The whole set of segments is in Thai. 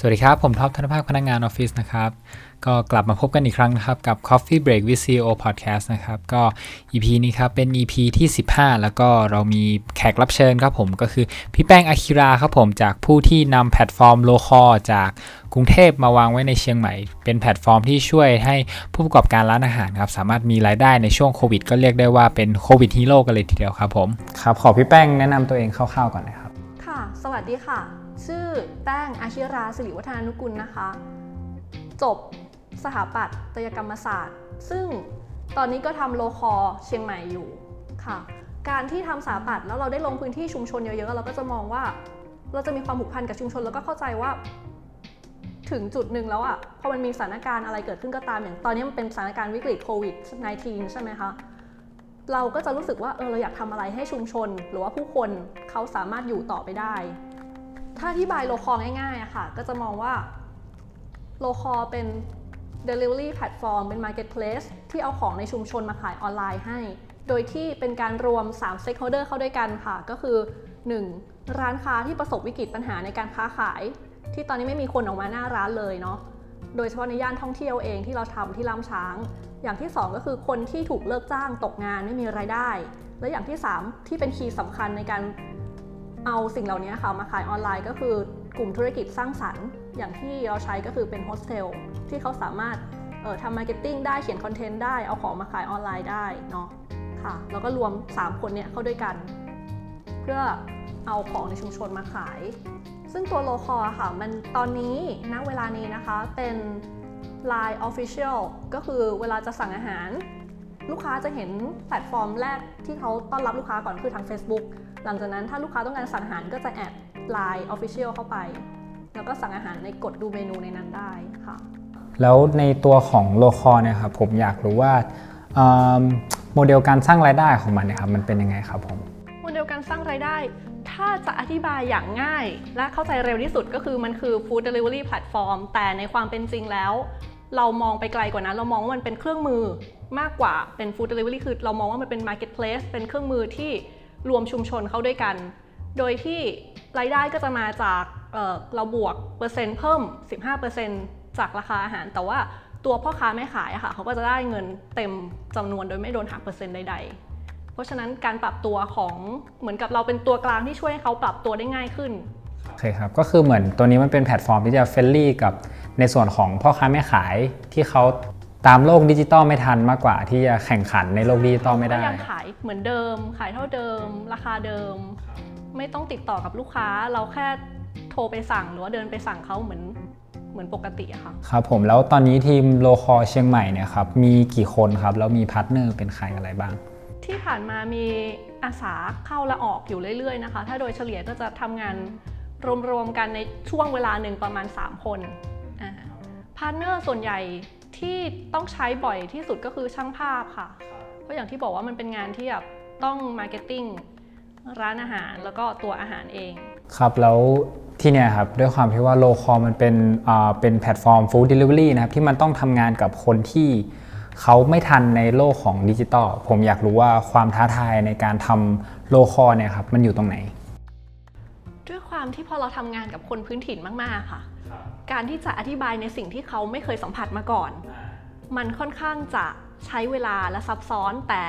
สวัสดีครับ ผมท็อปธนภาพพนักงานออฟฟิศนะครับ ก็กลับมาพบกันอีกครั้งนะครับ กับ Coffee Break with CEO Podcast นะครับ ก็ EP นี้ครับ เป็น EP ที่ 15 แล้วก็เรามีแขกรับเชิญครับผมก็คือพี่แป้งอาคิราครับผมจากผู้ที่นำแพลตฟอร์ม Locall จากกรุงเทพมาวางไว้ในเชียงใหม่ เป็นแพลตฟอร์มที่ช่วยให้ผู้ประกอบการร้านอาหารครับ สามารถมีรายได้ในช่วงโควิดก็เรียกได้ว่าเป็นโควิดฮีโร่กันเลยทีเดียวครับผมครับขอพี่แป้งแนะนำตัวเองคร่าวๆก่อนนะครับค่ะ สวัสดีค่ะ ชื่อแป้งอาชิราสิริวัฒนานุกุลนะคะ จบสถาปัตยกรรมศาสตร์ ซึ่งตอนนี้ก็ทำโลคอเชียงใหม่อยู่ค่ะ การที่ทำสถาปัตย์แล้วเราได้ลงพื้นที่ชุมชนเยอะๆ เราก็จะมองว่า เราจะมีความผูกพันกับชุมชนแล้วก็เข้าใจว่า ถึงจุดหนึ่งแล้วอะพอมันมีสถานการณ์อะไรเกิดขึ้นก็ตามอย่างตอนนี้มันเป็นสถานการณ์วิกฤตโควิด -19 ใช่ไหมคะ เราก็จะรู้สึกว่าเออเราอยากทำอะไรให้ชุมชน หรือว่าผู้คนเขาสามารถอยู่ต่อไปได้ ถ้าอธิบายโลคอง่ายๆอะค่ะ ก็จะมองว่าโลคอเป็น delivery platform เป็น marketplace ที่เอาของในชุมชนมาขายออนไลน์ให้ โดยที่เป็นการรวม 3 stakeholder เข้าด้วยกันค่ะ ก็คือ 1. ร้านค้าที่ประสบวิกฤตปัญหาในการค้าขาย ที่ตอนนี้ไม่มีคนออกมาหน้าร้านเลยเนาะ โดยเฉพาะในย่านท่องเที่ยวเองที่เราทำที่ล่ามช้าง อย่างที่ 2 ก็คือคนที่ถูกเลิกจ้างตกงานไม่มีรายได้ และอย่างที่ 3 ที่เป็น key สำคัญในการเอาสิ่งเหล่านี้ค่ะมาขายออนไลน์ก็คือกลุ่มธุรกิจสร้างสรรค์ อย่างที่เราใช้ก็คือเป็นโฮสเทลที่เขาสามารถเอ่อทำ marketing ได้เขียนคอนเทนต์ได้เอาของมาขายออนไลน์ได้เนาะค่ะแล้วก็รวม 3 คนเนี้ยเข้าด้วยกัน เพื่อเอาของในชุมชนมาขาย ซึ่งตัว Locall ค่ะ มันตอนนี้ณเวลานี้นะคะเป็น Line Official ก็คือเวลาจะสั่งอาหาร ลูกค้าจะเห็นแพลตฟอร์มแรกที่เขาต้อนรับลูกค้าก่อนคือทาง Facebook หลังจากนั้นถ้าลูกค้าต้องการสั่งอาหารก็จะ add Line Official เข้าไป แล้วก็สั่งอาหารในกดดูเมนูในนั้นได้ค่ะ แล้วในตัวของ Locall เนี่ยครับผมอยากรู้ว่าเอิ่มโมเดลการสร้างรายได้ของมันเนี่ยครับมันเป็นยังไงครับผมโมเดลการสร้างรายได้ ถ้าจะอธิบายอย่างง่าย และเข้าใจเร็วที่สุดก็คือมันคือ Food Delivery Platform แต่ในความเป็นจริงแล้ว เรามองไปไกลกว่านั้น เรามองว่ามันเป็นเครื่องมือมากกว่าเป็น Food Delivery คือเรามองว่ามันเป็น Marketplace เป็นเครื่องมือที่รวมชุมชนเข้าด้วยกัน โดยที่รายได้ก็จะมาจากเเราบวกเปอร์เซ็นต์เพิ่ม 15%จากราคาอาหาร แต่ว่าตัวพ่อค้าแม่ขายอะค่ะเขาก็จะได้เงินเต็มจำนวนโดยไม่โดนหักเปอร์เซ็นต์ใดๆ ราะฉะนั้นการปรับตัวของเหมือนกับเราเป็นตัวกลางที่ช่วยให้เขาปรับตัวได้ง่ายขึ้นโอเคครับ ก็คือเหมือนตัวนี้มันเป็นแพลตฟอร์มที่จะ friendly กับในส่วนของพ่อค้าแม่ขายที่เขาตามโลกดิจิตอลไม่ทันมากกว่าที่จะแข่งขันในโลกดิจิตอลไม่ได้ก็ยังขายเหมือนเดิม ขายเท่าเดิม ราคาเดิม ไม่ต้องติดต่อกับลูกค้า เราแค่โทรไปสั่งหรือว่าเดินไปสั่งเขาเหมือนเหมือนปกติอะค่ะครับผมแล้วตอนนี้ทีม Locall เชียงใหม่เนี่ยครับมีกี่คนครับแล้วมี partner เป็นใครอะไรบ้าง ที่ผ่านมามีอาสาเข้าและออกอยู่เรื่อยๆนะคะ ถ้าโดยเฉลี่ยก็จะทำงานรวมๆกันในช่วงเวลาหนึ่งประมาณ 3 คน partner ส่วนใหญ่ที่ต้องใช้บ่อยที่สุดก็คือช่างภาพค่ะ เพราะอย่างที่บอกว่ามันเป็นงานที่แบบต้อง marketing ร้านอาหารแล้วก็ตัวอาหารเอง ครับแล้วที่เนี่ยครับด้วยความที่ว่า Locall มันเป็นเป็นแพลตฟอร์ม food delivery นะครับที่มันต้องทำงานกับคนที่ เขาไม่ทันในโลกของดิจิตอลผมอยากรู้ว่าความท้าทายในการทำ Locall เนี่ยครับมันอยู่ตรงไหน ด้วยความที่พอเราทำงานกับคนพื้นถิ่นมาก ๆ ค่ะ การที่จะอธิบายในสิ่งที่เขาไม่เคยสัมผัสมาก่อน มันค่อนข้างจะใช้เวลาและซับซ้อนแต่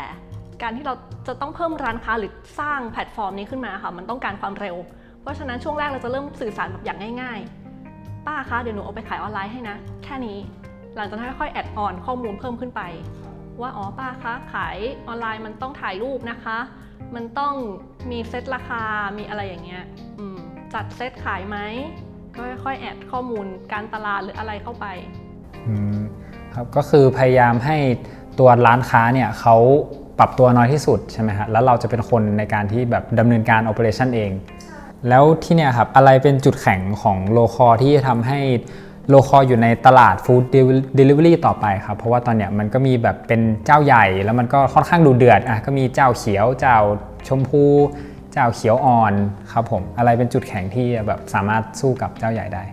การที่เราจะต้องเพิ่มร้านค้าหรือสร้างแพลตฟอร์มนี้ขึ้นมาค่ะมันต้องการความเร็ว เพราะฉะนั้นช่วงแรกเราจะเริ่มสื่อสารแบบอย่างง่าย ๆ ป้าคะเดี๋ยวหนูเอาไปขายออนไลน์ให้นะ แค่นี้ หลังจากนั้นค่อยๆแอดออนข้อมูลเพิ่มขึ้นไป ว่าอ๋อป้าคะขายออนไลน์มันต้องถ่ายรูปนะคะ มันต้องมีเซตราคามีอะไรอย่างเงี้ยจัดเซตขายไหมก็ค่อยๆแอดข้อมูลการตลาดหรืออะไรเข้าไปครับก็คือพยายามให้ตัวร้านค้าเนี่ยเขาปรับตัวน้อยที่สุดใช่ไหมฮะแล้วเราจะเป็นคนในการที่แบบดำเนินการ operation เอง แล้วที่เนี่ยครับอะไรเป็นจุดแข็งของ Locall ที่จะทำให้ Locall อยู่ในตลาด food delivery ต่อไปครับ เพราะว่าตอนเนี้ยมันก็มีแบบเป็นเจ้าใหญ่แล้วมันก็ค่อนข้างดุเดือดอะก็มีเจ้าเขียวเจ้าชมพูเจ้าเขียวอ่อนครับผมอะไรเป็นจุดแข็งที่แบบสามารถสู้กับเจ้าใหญ่ได้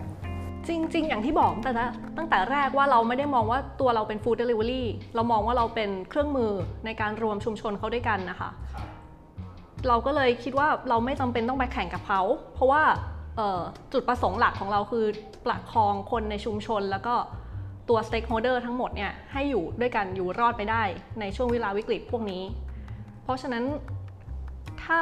จริง ๆ อย่างที่บอกตั้งแต่ตั้งแต่แรกว่าเราไม่ได้มองว่าตัวเราเป็น food delivery เรามองว่าเราเป็นเครื่องมือในการรวมชุมชนเขาด้วยกันนะคะ เราก็เลยคิดว่าเราไม่จำเป็นต้องไปแข่งกับเขาเพราะว่าเอ่อ จุดประสงค์หลักของเราคือประคองคนในชุมชน แล้วก็ตัว stakeholder ทั้งหมดเนี่ยให้อยู่ด้วยกันอยู่รอดไปได้ในช่วงเวลาวิกฤตพวกนี้ เพราะฉะนั้นถ้า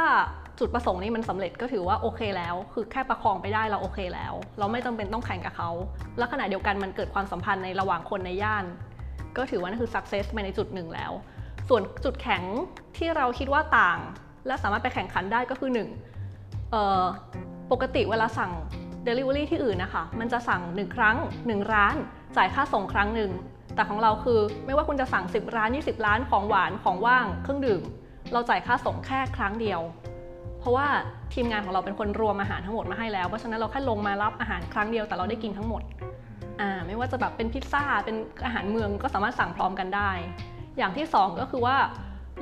จุดประสงค์นี้มันสำเร็จก็ถือว่าโอเคแล้ว คือแค่ประคองไปได้เราโอเคแล้ว เราไม่จำเป็นต้องแข่งกับเขา และขณะเดียวกันมันเกิดความสัมพันธ์ในระหว่างคนในย่าน ก็ถือว่านั่นคือ success ไปในจุดหนึ่งแล้ว ส่วนจุดแข็งที่เราคิดว่าต่าง และสามารถไปแข่งขันได้ก็คือหนึ่งเอ่อ ปกติเวลาสั่ง Delivery ที่อื่นนะคะ มันจะสั่ง 1 ครั้ง 1 ร้าน จ่ายค่าส่งครั้งหนึ่ง แต่ของเราคือไม่ว่าคุณจะสั่ง 10 ร้าน 20 ร้านของหวานของว่างเครื่องดื่ม เราจ่ายค่าส่งแค่ครั้งเดียว เพราะว่าทีมงานของเราเป็นคนรวมอาหารทั้งหมดมาให้แล้ว เพราะฉะนั้นเราแค่ลงมารับอาหารครั้งเดียวแต่เราได้กินทั้งหมดอ่าไม่ว่าจะแบบเป็นพิซซ่าเป็นอาหารเมืองก็สามารถสั่งพร้อมกันได้ อย่างที่สองก็คือว่า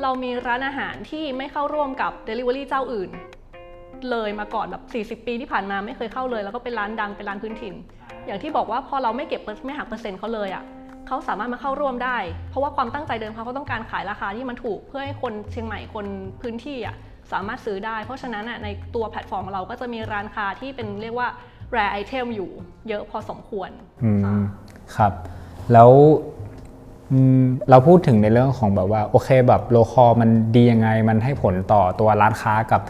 เรามีร้านอาหารที่ไม่เข้าร่วมกับ Delivery เจ้าอื่น เลยมาก่อนแบบ 40 ปีที่ผ่านมาไม่เคยเข้าเลย แล้วก็เป็นร้านดังเป็นร้านพื้นถิ่น อย่างที่บอกว่าพอเราไม่เก็บเปอร์ไม่หักเปอร์เซ็นต์เขาเลยอะ่ะเขาสามารถมาเข้าร่วมได้ เพราะว่าความตั้งใจเดิมเขาก็ต้องการขายราคาที่มันถูกเพื่อให้คนเชียงใหม่คนพื้นที่อะสามารถซื้อได้ เพราะฉะนั้นอะในตัวแพลตฟอร์มของเราก็จะมีร้านค้าที่เป็นเรียกว่า rare item อยู่ เยอะพอสมควรอืมค่ะครับ แล้วอืมเราพูดถึงในเรื่องของแบบว่าโอเคแบบโลคอมันดียังไง มันให้ผลต่อตัวร้านค้ากับ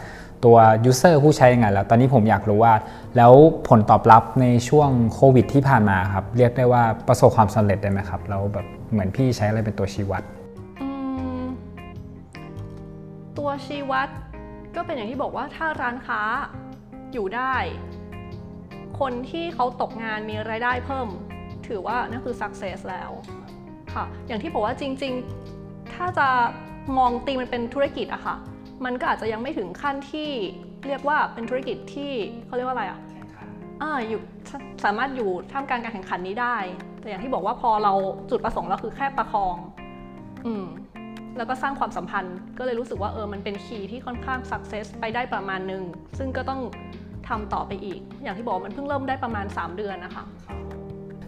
ตัวยูเซอร์ผู้ใช้ยังไงแล้ว ตอนนี้ผมอยากรู้ว่า แล้วผลตอบรับในช่วงโควิดที่ผ่านมาครับเรียกได้ว่าประสบความสำเร็จได้ไหมครับแล้วแบบเหมือนพี่ใช้อะไรเป็นตัวชี้วัด ตัวชี้วัดก็เป็นอย่างที่บอกว่าถ้าร้านค้าอยู่ได้ คนที่เขาตกงานมีรายได้เพิ่ม ถือว่านั่นคือ success แล้วค่ะ อย่างที่บอกว่าจริง ๆ ถ้าจะมองตีมันเป็นธุรกิจอะค่ะ มันก็อาจจะยังไม่ถึงขั้นที่เรียกว่าเป็นธุรกิจที่เขาเรียกว่าอะไรอะอ่าอยู่สสามารถอยู่ท่ามกลางการแข่งขันนี้ได้ แต่อย่างที่บอกว่าพอเราจุดประสงค์เราคือแค่ประคอง อืมแล้วก็สร้างความสัมพันธ์ ก็เลยรู้สึกว่าเออมันเป็น key ที่ค่อนข้าง success ไปได้ประมาณหนึ่งซึ่งก็ต้องทำต่อไปอีก อย่างที่บอกมันเพิ่งเริ่มได้ประมาณ 3 เดือนนะคะ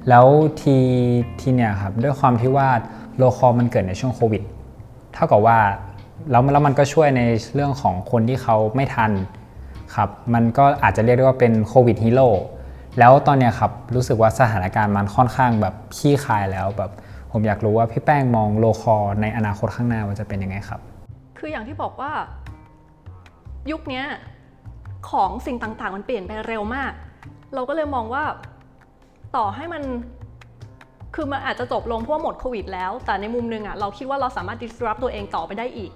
แล้วทีทีเนี่ยครับด้วยความที่ว่า Locall มันเกิดในช่วงโควิดเท่ากับว่า แล้วแล้วมันก็ช่วยในเรื่องของคนที่เขาไม่ทันครับมันก็อาจจะเรียกได้ว่าเป็นโควิดฮีโร่แล้วตอนเนี้ยครับรู้สึกว่าสถานการณ์มันค่อนข้างแบบคลี่คลายแล้วแบบผมอยากรู้ว่าพี่แป้งมองโลคอในอนาคตข้างหน้าว่าจะเป็นยังไงครับ คืออย่างที่บอกว่า ยุคนี้ของสิ่งต่างๆ มันเปลี่ยนไปเร็วมาก เราก็เลยมองว่าต่อให้มัน คือมันอาจจะจบลงเพราะหมดโควิดแล้ว แต่ในมุมหนึงอะเราคิดว่าเราสามารถ disrupt ตัวเองต่อไปได้อีก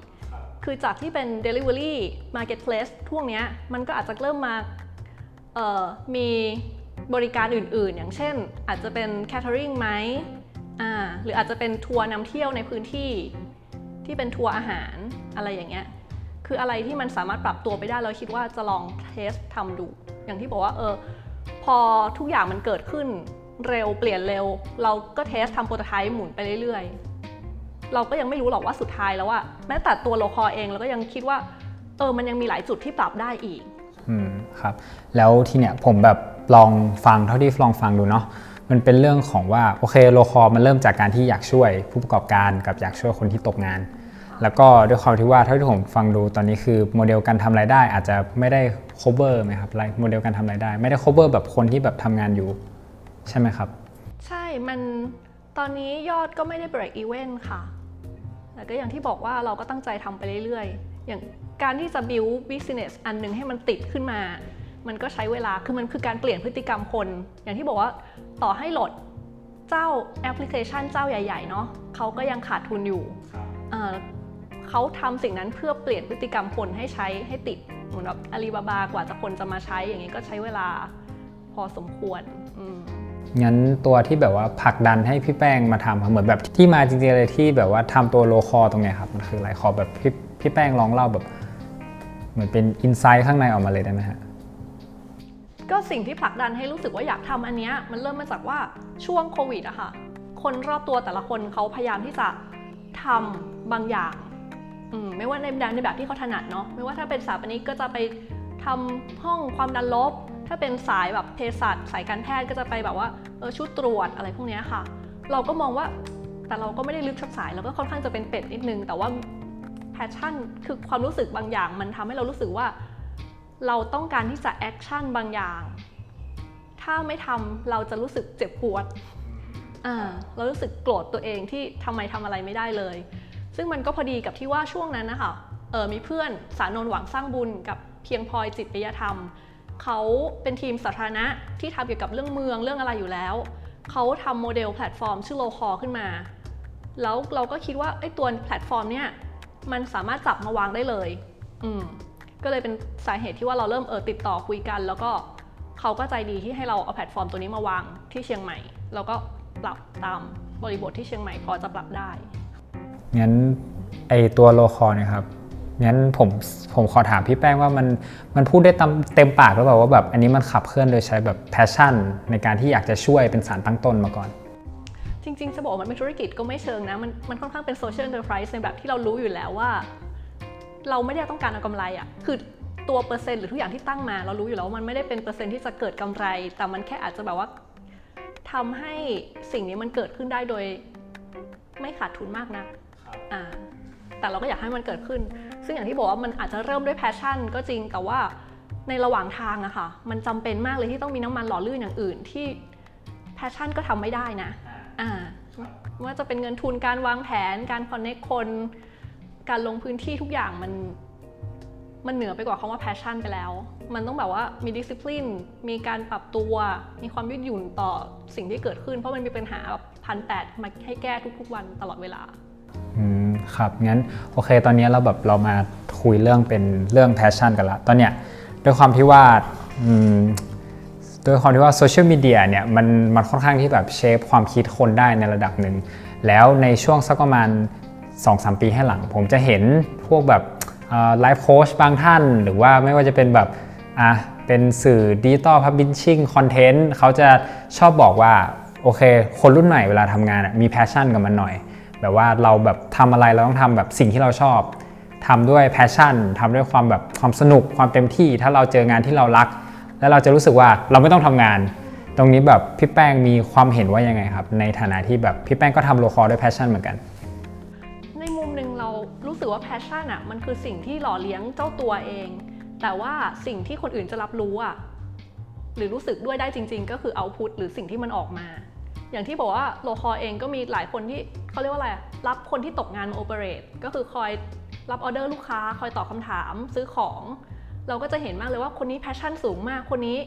คือจากที่เป็น delivery marketplace พวกเนี้ยมันก็อาจจะเริ่มมามีบริการอื่นๆ อย่างเช่น อาจจะเป็น catering ไหมอ่าหรืออาจจะเป็นทัวร์นำเที่ยวในพื้นที่ที่เป็นทัวร์อาหารอะไรอย่างเงี้ย คืออะไรที่มันสามารถปรับตัวไปได้เราคิดว่าจะลอง test ทำดู อย่างที่บอกว่าเออพอทุกอย่างมันเกิดขึ้น เร็วเปลี่ยนเร็ว เราก็ test ทำ prototype หมุนไปเรื่อยๆ เราก็ยังไม่รู้หรอกว่าสุดท้ายแล้วว่าแม้แต่ตัว Locall เองเราก็ยังคิดว่าเออมันยังมีหลายจุดที่ปรับได้อีกอืมครับแล้วทีเนี้ยผมแบบลองฟังเท่าที่ลองฟังดูเนาะมันเป็นเรื่องของว่าโอเคโลคอมันเริ่มจากการที่อยากช่วย ผู้ประกอบการกับอยากช่วยคนที่ตกงาน แล้วก็ด้วยความที่ว่าเท่าที่ผมฟังดูตอนนี้คือโมเดลการทำรายได้อาจจะไม่ได้ cover ไหมครับโมเดลการทำรายได้ ไม่ได้ cover แบบคนที่แบบทำงานอยู่ ใช่ไหมครับ ใช่ มันตอนนี้ยอดก็ไม่ได้ break even ค่ะแต่ก็อย่างที่บอกว่าเราก็ตั้งใจทำไปเรื่อยๆ อย่างการที่จะ build business อันหนึ่งให้มันติดขึ้นมา มันก็ใช้เวลา คือมันคือการเปลี่ยนพฤติกรรมคน อย่างที่บอกว่าต่อให้โหลดเจ้าแอปพลิเคชันเจ้าใหญ่ ๆ เนาะเขาก็ยังขาดทุนอยู่เอ่อเขาทำสิ่งนั้นเพื่อเปลี่ยนพฤติกรรมคนให้ใช้ให้ติด เหมือนแบบอาลีบาบากว่าจะคนจะมาใช้อย่างนี้ก็ใช้เวลาพอสมควรอืม งั้นตัวที่แบบว่าผลักดันให้พี่แป้งมาทำครับเหมือนแบบที่มาจริงๆเลยที่แบบว่าทำตัวโลคอตรงเนี้ยครับมันคืออะไรขอแบบพี่พี่แป้งลองเล่าแบบ เหมือนเป็นอินไซต์ข้างในออกมาเลยได้ไหมฮะก็สิ่งที่ผลักดันให้รู้สึกว่าอยากทำอันเนี้ยมันเริ่มมาจากว่าช่วงโควิดอะค่ะคนรอบตัวแต่ละคนเขาพยายามที่จะทำบางอย่างอืมไม่ว่าในแบบในแบบที่เขาถนัดเนาะไม่ว่าถ้าเป็นสถาปนิกก็จะไปทำห้องความดันลบ ถ้าเป็นสายแบบเภสัชสายการแพทย์ก็จะไปแบบว่าเออชุดตรวจอะไรพวกนี้ค่ะ เราก็มองว่าแต่เราก็ไม่ได้ลึกชับสายเราก็ค่อนข้างจะเป็นเป็ดนิดนึง แต่ว่า passion คือความรู้สึกบางอย่าง มันทำให้เรารู้สึกว่า เราต้องการที่จะ action บางอย่าง ถ้าไม่ทำเราจะรู้สึกเจ็บปวดอ่าเรารู้สึกโกรธตัวเองที่ทำไมทำอะไรไม่ได้เลย ซึ่งมันก็พอดีกับที่ว่าช่วงนั้นนะคะเออมีเพื่อนสารนนท์ หวังสร้างบุญกับเพียงพลอยจิตรปิยธรรม เขาเป็นทีมสาธารณะที่ทำเกี่ยวกับเรื่องเมืองเรื่องอะไรอยู่แล้ว เขาทำโมเดลแพลตฟอร์มชื่อ Locall ขึ้นมา แล้วเราก็คิดว่าไอ้ตัวแพลตฟอร์มเนี่ยมันสามารถจับมาวางได้เลย อืมก็เลยเป็นสาเหตุที่ว่าเราเริ่มเออติดต่อคุยกัน แล้วก็เขาก็ใจดีที่ให้เราเอาแพลตฟอร์มตัวนี้มาวางที่เชียงใหม่ แล้วก็ปรับตามบริบทที่เชียงใหม่พอจะปรับได้งั้นไอ้ตัว Locall เนี่ยครับ งั้นผมผมขอถามพี่แป้งว่ามันมันพูดได้เต็มเต็มปากหรือเปล่าว่าแบบอันนี้มันขับเคลื่อนโดยใช้แบบ passion ในการที่อยากจะช่วยเป็นสารตั้งต้นมาก่อน จริง ๆ จะบอกว่ามันเป็นธุรกิจก็ไม่เชิงนะ มันมันค่อนข้างเป็นโซเชียล n อน e r p r i s e ในแบบที่เรารู้อยู่แล้วว่า เราไม่ได้ต้องการเอากำไรอะ่ะคือตัวเปอร์เซ็นต์หรือทุกอย่างที่ตั้งมา เรารู้อยู่แล้วว่ามันไม่ได้เป็นเปอร์เซ็นต์ที่จะเกิดกำไร แต่มันแค่อาจจะแบบว่าทำให้สิ่งนี้มันเกิดขึ้นได้โดย ไม่ขาดทุนมากนะอ่าแต่เราก็อยากให้มันเกิดขึ้น ซึ่งอย่างที่บอกว่ามันอาจจะเริ่มด้วย passion ก็จริงแต่ว่าในระหว่างทางอะค่ะ มันจำเป็นมากเลยที่ต้องมีน้ำมันหล่อลื่นอย่างอื่นที่ passion ก็ทำไม่ได้นะอ่าไม่ว่าจะเป็นเงินทุนการวางแผน การ connect คน การลงพื้นที่ทุกอย่างมันมันเหนือไปกว่าคำว่า passion ไปแล้ว มันต้องแบบว่ามี discipline มีการปรับตัว มีความยืดหยุ่นต่อสิ่งที่เกิดขึ้น เพราะมันมีปัญหาแบบพันแปดมาให้แก้ทุกๆวันตลอดเวลาอืม ครับงั้นโอเคตอนนี้เราแบบเรามาคุยเรื่องเป็นเรื่อง passion กันละตอนเนี้ยด้วยความที่ว่าด้วยความที่ว่าโซเชียลมีเดียเนี่ยมันมันค่อนข้างที่แบบ shape ความคิดคนได้ในระดับหนึ่ง แล้วในช่วงสักประมาณ 2-3 ปีให้หลัง ผมจะเห็นพวกแบบ life coach บางท่าน หรือว่าไม่ว่าจะเป็นแบบอะเป็นสื่อ digital publishing content เขาจะชอบบอกว่า โอเค คนรุ่นใหม่เวลาทำงานมี passion กับมันหน่อย แบบว่าเราแบบทำอะไรเราต้องทำแบบสิ่งที่เราชอบทำด้วย passion ทำด้วยความแบบความสนุกความเต็มที่ ถ้าเราเจองานที่เรารัก แล้วเราจะรู้สึกว่าเราไม่ต้องทำงาน ตรงนี้แบบพี่แป้งมีความเห็นว่ายังไงครับ ในฐานะที่แบบพี่แป้งก็ทำ Locall ด้วย passion เหมือนกัน ในมุมหนึ่งเรารู้สึกว่า passion อะมันคือสิ่งที่หล่อเลี้ยงเจ้าตัวเอง แต่ว่าสิ่งที่คนอื่นจะรับรู้อะหรือรู้สึกด้วยได้จริง ๆ ก็คือ output หรือสิ่งที่มันออกมา อย่างที่บอกว่า Locall เองก็มีหลายคนที่เขาเรียกว่าอะไรรับคนที่ตกงานมา operate ก็คือคอยรับออเดอร์ลูกค้า คอยตอบคำถามซื้อของ เราก็จะเห็นมากเลยว่าคนนี้ passion สูงมากคนนี้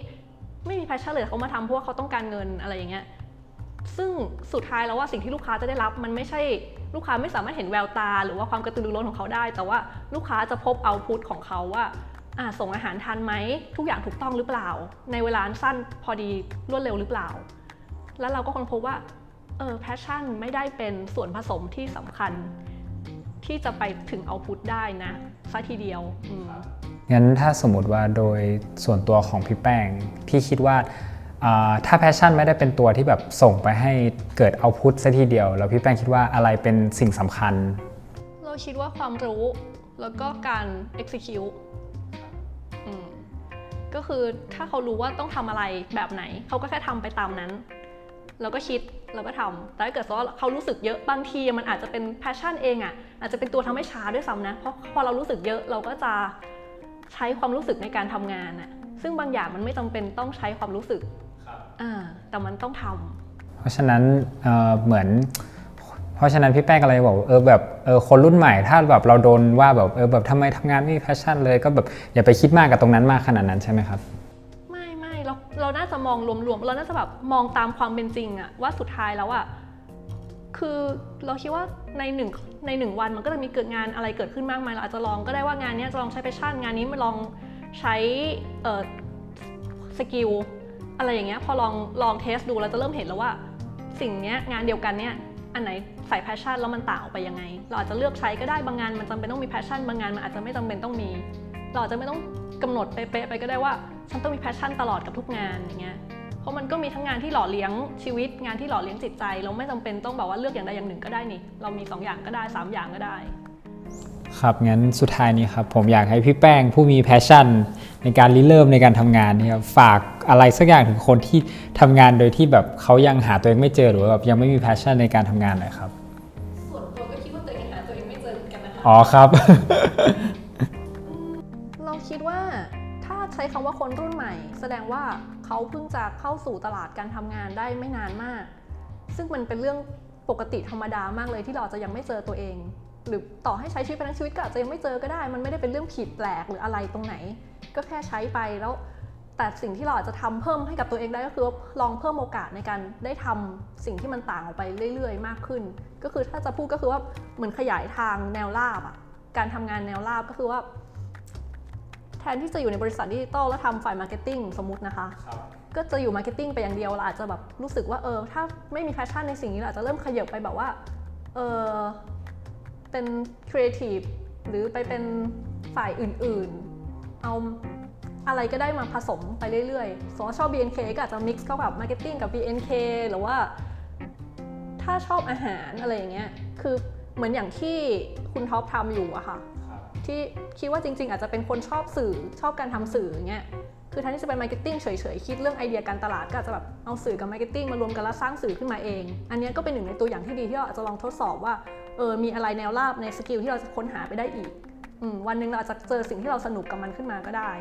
ไม่มี passion เลยเขามาทำเพราะว่าเขาต้องการเงินอะไรอย่างเงี้ยซึ่งสุดท้ายแล้วว่าสิ่งที่ลูกค้าจะได้รับมันไม่ใช่ลูกค้าไม่สามารถเห็นแววตา หรือว่าความกระตือรือร้นของเขาได้ แต่ว่าลูกค้าจะพบ output ของเขาว่าอ่าส่งอาหารทันไหมทุกอย่างถูกต้องหรือเปล่า ในเวลาสั้นพอดีรวดเร็วหรือเปล่า แล้วเราก็ค้นพบว่าเออ passion ไม่ได้เป็นส่วนผสมที่สำคัญ ที่จะไปถึง output ได้นะซะทีเดียวอืมงั้นถ้าสมมติว่าโดยส่วนตัวของพี่แป้งพี่คิดว่าอ่าถ้าแพชชั่นไม่ได้เป็นตัวที่แบบส่งไปให้เกิดเอาพุทซะทีเดียว แล้วพี่แป้งคิดว่าอะไรเป็นสิ่งสำคัญ เราคิดว่าความรู้แล้วก็การ execute อืมก็คือถ้าเขารู้ว่าต้องทำอะไรแบบไหน เขาก็แค่ทำไปตามนั้น แล้วก็คิดแล้วก็ทำแต่ถ้าเกิดว่าเขารู้สึกเยอะบางทีมันอาจจะเป็น passion เองอะ่ะอาจจะเป็นตัวทำให้ช้าด้วยซ้ำนะเพราะพอเรารู้สึกเยอะเราก็จะใช้ความรู้สึกในการทำงานอะ่ะซึ่งบางอย่างมันไม่จำเป็นต้องใช้ความรู้สึกอ่าแต่มันต้องทำเพราะฉะนั้นเอ่อเหมือน เพราะฉะนั้นพี่แป้งก็เลยบอกว่าเออแบบเออคนรุ่นใหม่ถ้าแบบเราโดนว่าแบบเออแบบทำไมทำงานไม่มีแพชชั่นเลยก็แบบอย่าไปคิดมากกับตรงนั้นมากขนาดนั้นใช่ไหมครับ มองรวมๆเราน่าจะแบบมองตามความเป็นจริงอะว่าสุดท้ายแล้วอะคือเราคิดว่าในหนึ่งในหนึ่งวันมันก็จะมีเกิดงานอะไรเกิดขึ้นมากมายเราอาจจะลองก็ได้ว่างานนี้จะลองใช้ passion งานนี้มาลองใช้เอ่อ skill อะไรอย่างเงี้ยพอลองลอง test ดูเราจะเริ่มเห็นแล้วว่า สิ่งเนี้ยงานเดียวกันเนี้ยอันไหนใส่ passion แล้วมันต่างออกไปยังไง เราอาจจะเลือกใช้ก็ได้บางงานมันจำเป็นต้องมี passion บางงานมันอาจจะไม่จำเป็นต้องมี เราอาจจะไม่ต้องกำหนดเป๊ะๆไปก็ได้ว่า ฉันต้องมี passion ตลอดกับทุกงานอย่างเงี้ยเพราะมันก็มีทั้งงานที่หล่อเลี้ยงชีวิต งานที่หล่อเลี้ยงจิตใจ เราไม่จำเป็นต้องแบบว่าเลือกอย่างใดอย่างหนึ่งก็ได้นี่ เรามีสองอย่างก็ได้สามอย่างก็ได้ ครับงั้นสุดท้ายนี้ครับผมอยากให้พี่แป้งผู้มี passion ในการริเริ่มในการทำงานนี่ครับฝากอะไรสักอย่างถึงคนที่ทำงานโดยที่แบบเขายังหาตัวเองไม่เจอหรือว่าแบบยังไม่มี passion ในการทำงานหน่อยครับส่วนตัวก็คิดว่าตัวเองหาตัวเองไม่เจอเหมือนกันนะคะอ๋อครับ ช้คำว่าคนรุ่นใหม่ แสดงว่าเขาเพิ่งจะเข้าสู่ตลาดการทำงานได้ไม่นานมาก ซึ่งมันเป็นเรื่องปกติธรรมดามากเลยที่เราจะยังไม่เจอตัวเอง หรือต่อให้ใช้ชีวิตไปทั้งชีวิตก็อาจจะยังไม่เจอก็ได้ มันไม่ได้เป็นเรื่องผิดแปลกหรืออะไรตรงไหน ก็แค่ใช้ไปแล้วแต่สิ่งที่เราอาจจะทำเพิ่มให้กับตัวเองได้ก็คือลองเพิ่มโอกาสในการได้ทำสิ่งที่มันต่างออกไปเรื่อยๆ มากขึ้น ก็คือถ้าจะพูดก็คือว่าเหมือนขยายทางแนวราบอะการทำงานแนวราบก็คือว่า แทนที่จะอยู่ในบริษัทดิจิตอลแล้วทำฝ่าย marketing สมมตินะคะ ก็จะอยู่ marketing ไปอย่างเดียวเราอาจจะแบบรู้สึกว่าเออถ้าไม่มี passion ในสิ่งนี้เราอาจจะเริ่มขยับไปแบบว่าเออเป็นครีเอทีฟหรือไปเป็นฝ่ายอื่นๆ เอาอะไรก็ได้มาผสมไปเรื่อยๆสมมติว่าชอบ BNK ก็อาจจะ mix เข้ากับ marketing กับ BNK หรือว่า ถ้าชอบอาหารอะไรอย่างเงี้ย คือเหมือนอย่างที่คุณท็อปทำอยู่อะค่ะ ที่คิดว่าจริง ๆ อาจจะเป็นคนชอบสื่อชอบการทำสื่ออย่างเงี้ยคือแทนที่จะเป็น marketing เฉยๆ คิดเรื่องไอเดียการตลาดก็อาจจะแบบเอาสื่อกับ marketing มารวมกันแล้วสร้างสื่อขึ้นมาเอง อันนี้ก็เป็นหนึ่งในตัวอย่างที่ดีที่เราอาจจะลองทดสอบว่าเออมีอะไรแนวราบใน skill ที่เราจะค้นหาไปได้อีกวันหนึ่งเราอาจจะเจอสิ่งที่เราสนุกกับมันขึ้นมาก็ได้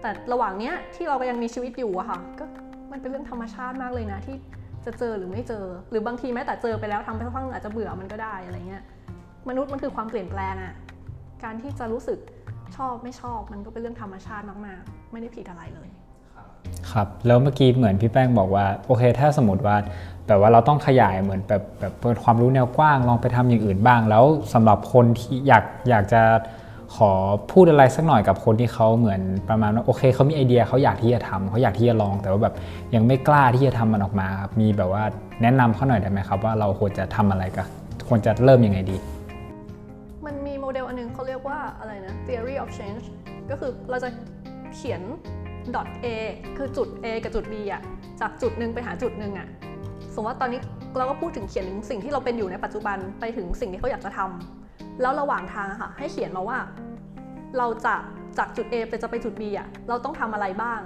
แต่ระหว่างเนี้ยที่เราก็ยังมีชีวิตอยู่อะค่ะก็มันเป็นเรื่องธรรมชาติมากเลยนะที่จะเจอหรือไม่เจอ หรือบางทีแม้แต่เจอไปแล้วทำไปสักพักหนึ่งอาจจะเบื่อมันก็ได้อะไรเงี้ยมนุษย์มันคือความเปลี่ยนแปลงอะ การที่จะรู้สึกชอบไม่ชอบมันก็เป็นเรื่องธรรมชาติมากๆ ไม่ได้ผิดอะไรเลย ครับแล้วเมื่อกี้เหมือนพี่แป้งบอกว่าโอเค ถ้าสมมติว่าแบบว่าเราต้องขยายเหมือนแบบแบบเปิดความรู้แนวกว้างลองไปทำอย่างอื่นบ้าง แล้วสำหรับคนที่อยากอยากจะขอพูดอะไรสักหน่อยกับคนที่เขาเหมือนประมาณว่าโอเคเขามีไอเดียเขาอยากที่จะทำเขาอยากที่จะลอง แต่ว่าแบบยังไม่กล้าที่จะทำมันออกมาครับมีแบบว่าแนะนำเขาหน่อยได้ไหมครับ ว่าเราควรจะทำอะไรกันควรจะเริ่มยังไงดี อะไรนะ theory of change ก็คือเราจะเขียน dot a คือจุด a กับจุด b อะจากจุดหนึ่งไปหาจุดหนึ่งอะสมมติว่าตอนนี้เราก็พูดถึงเขียนถึงสิ่งที่เราเป็นอยู่ในปัจจุบันไปถึงสิ่งที่เขาอยากจะทำแล้วระหว่างทางอะค่ะให้เขียนมาว่า เราจะจากจุด A ไปจะไปจุด B อะเราต้องทำอะไรบ้าง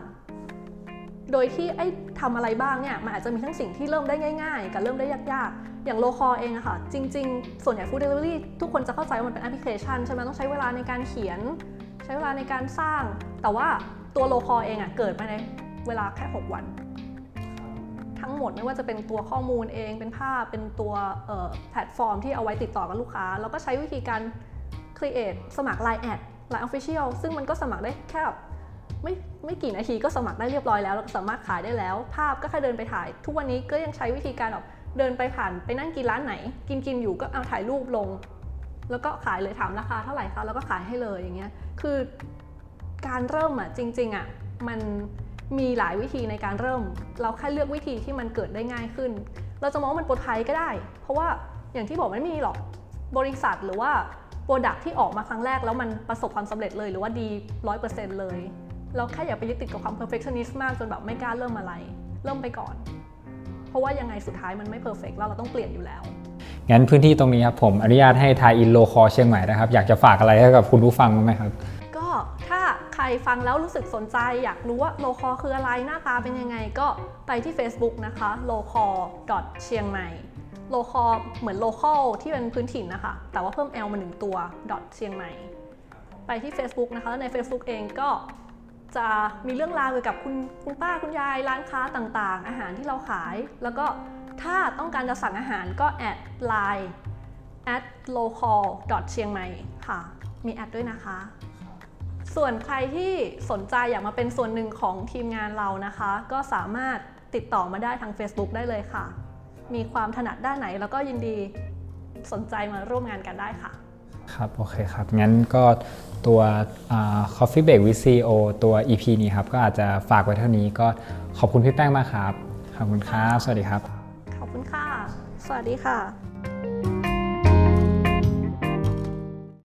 โดยที่ไอ้ทำอะไรบ้างเนี่ยมันอาจจะมีทั้งสิ่งที่เริ่มได้ง่ายๆ กับเริ่มได้ยากๆ อย่าง Locall เองอะค่ะ จริง ๆ ส่วนใหญ่ Food Delivery ทุกคนจะเข้าใจว่ามันเป็นแอปพลิเคชันใช่ไหมต้องใช้เวลาในการเขียน ใช้เวลาในการสร้าง แต่ว่าตัว Locall เองอะเกิดมาในเวลาแค่ 6 วัน ทั้งหมดไม่ว่าจะเป็นตัวข้อมูลเองเป็นภาพเป็นตัวแพลตฟอร์มที่เอาไว้ติดต่อกับลูกค้า แล้วก็ใช้วิธีการ create สมัคร Line add Line Official ซึ่งมันก็สมัครได้แค่ ไม่ไม่กี่นาทีก็สมัครได้เรียบร้อยแล้วแล้วก็สามารถขายได้แล้ว ภาพก็แค่เดินไปถ่าย ทุกวันนี้ก็ยังใช้วิธีการแบบเดินไปผ่านไปนั่งกินร้านไหน กินกินอยู่ก็เอาถ่ายรูปลง แล้วก็ขายเลยถามราคาเท่าไหร่คะแล้วก็ขายให้เลยอย่างเงี้ยคือการเริ่มอะจริงๆอะมันมีหลายวิธีในการเริ่ม เราแค่เลือกวิธีที่มันเกิดได้ง่ายขึ้น เราจะมองว่ามันปลอดภัยก็ได้ เพราะว่าอย่างที่บอกมันไม่มีหรอกบริษัทหรือว่า product ที่ออกมาครั้งแรกแล้วมันประสบความสำเร็จเลยหรือว่าดี100%เลย เราแค่อย่าไปยึดติดกับความ perfectionist มากจนแบบไม่กล้าเริ่มอะไร เริ่มไปก่อน เพราะว่ายังไงสุดท้ายมันไม่ perfect แล้วเราต้องเปลี่ยนอยู่แล้วงั้นพื้นที่ตรงนี้ครับผมอนุญาตให้ tie-in Locall เชียงใหม่นะครับ อยากจะฝากอะไรให้กับคุณผู้ฟังบ้างไหมครับ ก็ถ้าใครฟังแล้วรู้สึกสนใจ อยากรู้ว่า Locall คืออะไรหน้าตาเป็นยังไงก็ไปที่ Facebook นะคะ l o c a l เชียงใหม่ Locall เหมือน local ที่เป็นพื้นถิ่นนะคะ แต่ว่าเพิ่ม l มาหนึ่งตัวเชียงใหม่ ไปที่ Facebook นะคะแล้วใน Facebook เองก็ จะมีเรื่องราวเกี่ยวกับคุณคุณป้าคุณยายร้านค้าต่างๆ อาหารที่เราขาย แล้วก็ถ้าต้องการจะสั่งอาหารก็ add Line at local เชียงใหม่ค่ะ มีแอดด้วยนะคะ ส่วนใครที่สนใจอยากมาเป็นส่วนหนึ่งของทีมงานเรานะคะ ก็สามารถติดต่อมาได้ทาง Facebook ได้เลยค่ะ มีความถนัดด้านไหนแล้วก็ยินดีสนใจมาร่วมงานกันได้ค่ะ ครับ โอเคครับ งั้นก็ตัว Coffee Break with CEO ตัว EP นี้ครับ ก็อาจจะฝากไว้เท่านี้ก็ขอบคุณพี่แป้งมากครับ ขอบคุณครับ สวัสดีครับ ขอบคุณค่ะ สวัสดีค่ะ